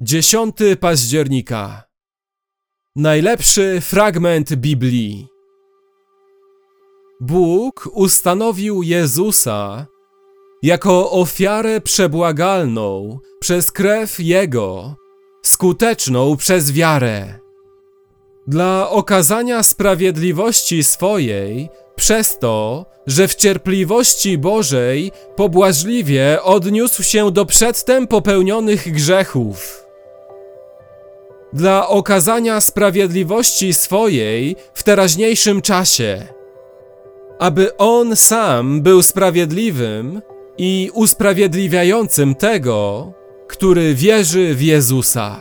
10 października. Najlepszy fragment Biblii. Bóg ustanowił Jezusa jako ofiarę przebłagalną przez krew Jego, skuteczną przez wiarę. Dla okazania sprawiedliwości swojej, przez to, że w cierpliwości Bożej pobłażliwie odniósł się do przedtem popełnionych grzechów dla okazania sprawiedliwości swojej w teraźniejszym czasie, aby On sam był sprawiedliwym i usprawiedliwiającym tego, który wierzy w Jezusa.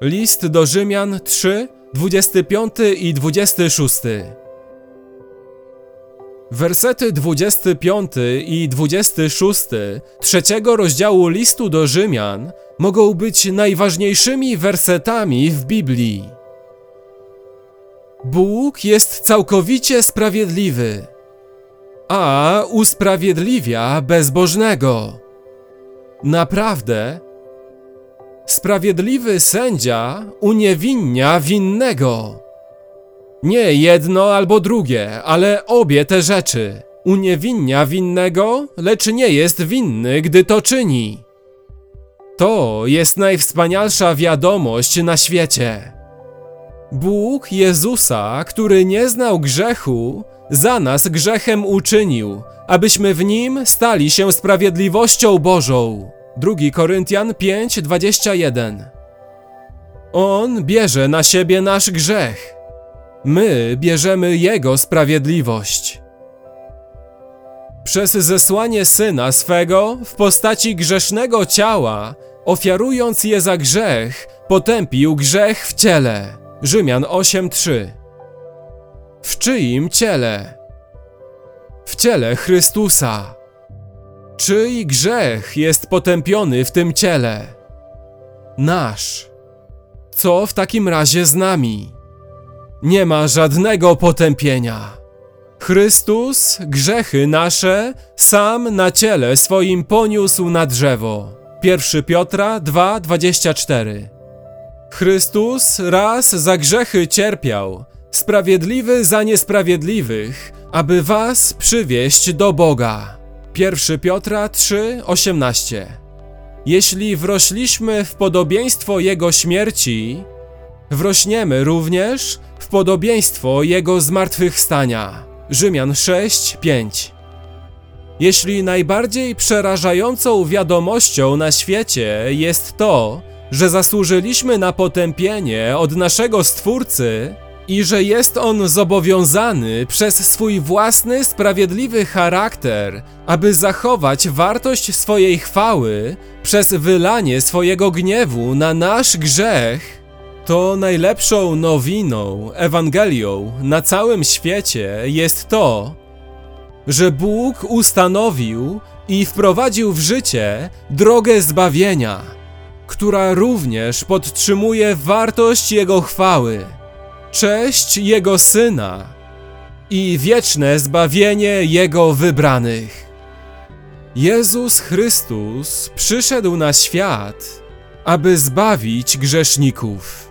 List do Rzymian 3, 25 i 26. Wersety 25 i 26 trzeciego rozdziału listu do Rzymian mogą być najważniejszymi wersetami w Biblii. Bóg jest całkowicie sprawiedliwy, a usprawiedliwia bezbożnego. Naprawdę, sprawiedliwy sędzia uniewinnia winnego. Nie jedno albo drugie, ale obie te rzeczy. Uniewinnia winnego, lecz nie jest winny, gdy to czyni. To jest najwspanialsza wiadomość na świecie. Bóg Jezusa, który nie znał grzechu, za nas grzechem uczynił, abyśmy w nim stali się sprawiedliwością Bożą. 2 Koryntian 5:21. On bierze na siebie nasz grzech. My bierzemy Jego sprawiedliwość. Przez zesłanie Syna swego w postaci grzesznego ciała, ofiarując je za grzech, potępił grzech w ciele. Rzymian 8:3. W czyim ciele? W ciele Chrystusa. Czyj grzech jest potępiony w tym ciele? Nasz. Co w takim razie z nami? Nie ma żadnego potępienia. Chrystus grzechy nasze sam na ciele swoim poniósł na drzewo. 1 Piotra 2:24. Chrystus raz za grzechy cierpiał, sprawiedliwy za niesprawiedliwych, aby was przywieść do Boga. 1 Piotra 3:18. Jeśli wrośliśmy w podobieństwo Jego śmierci, wrośniemy również w podobieństwo Jego zmartwychwstania. Rzymian 6:5. Jeśli najbardziej przerażającą wiadomością na świecie jest to, że zasłużyliśmy na potępienie od naszego Stwórcy i że jest on zobowiązany przez swój własny sprawiedliwy charakter, aby zachować wartość swojej chwały przez wylanie swojego gniewu na nasz grzech, to najlepszą nowiną, Ewangelią na całym świecie jest to, że Bóg ustanowił i wprowadził w życie drogę zbawienia, która również podtrzymuje wartość Jego chwały, cześć Jego Syna i wieczne zbawienie Jego wybranych. Jezus Chrystus przyszedł na świat, aby zbawić grzeszników.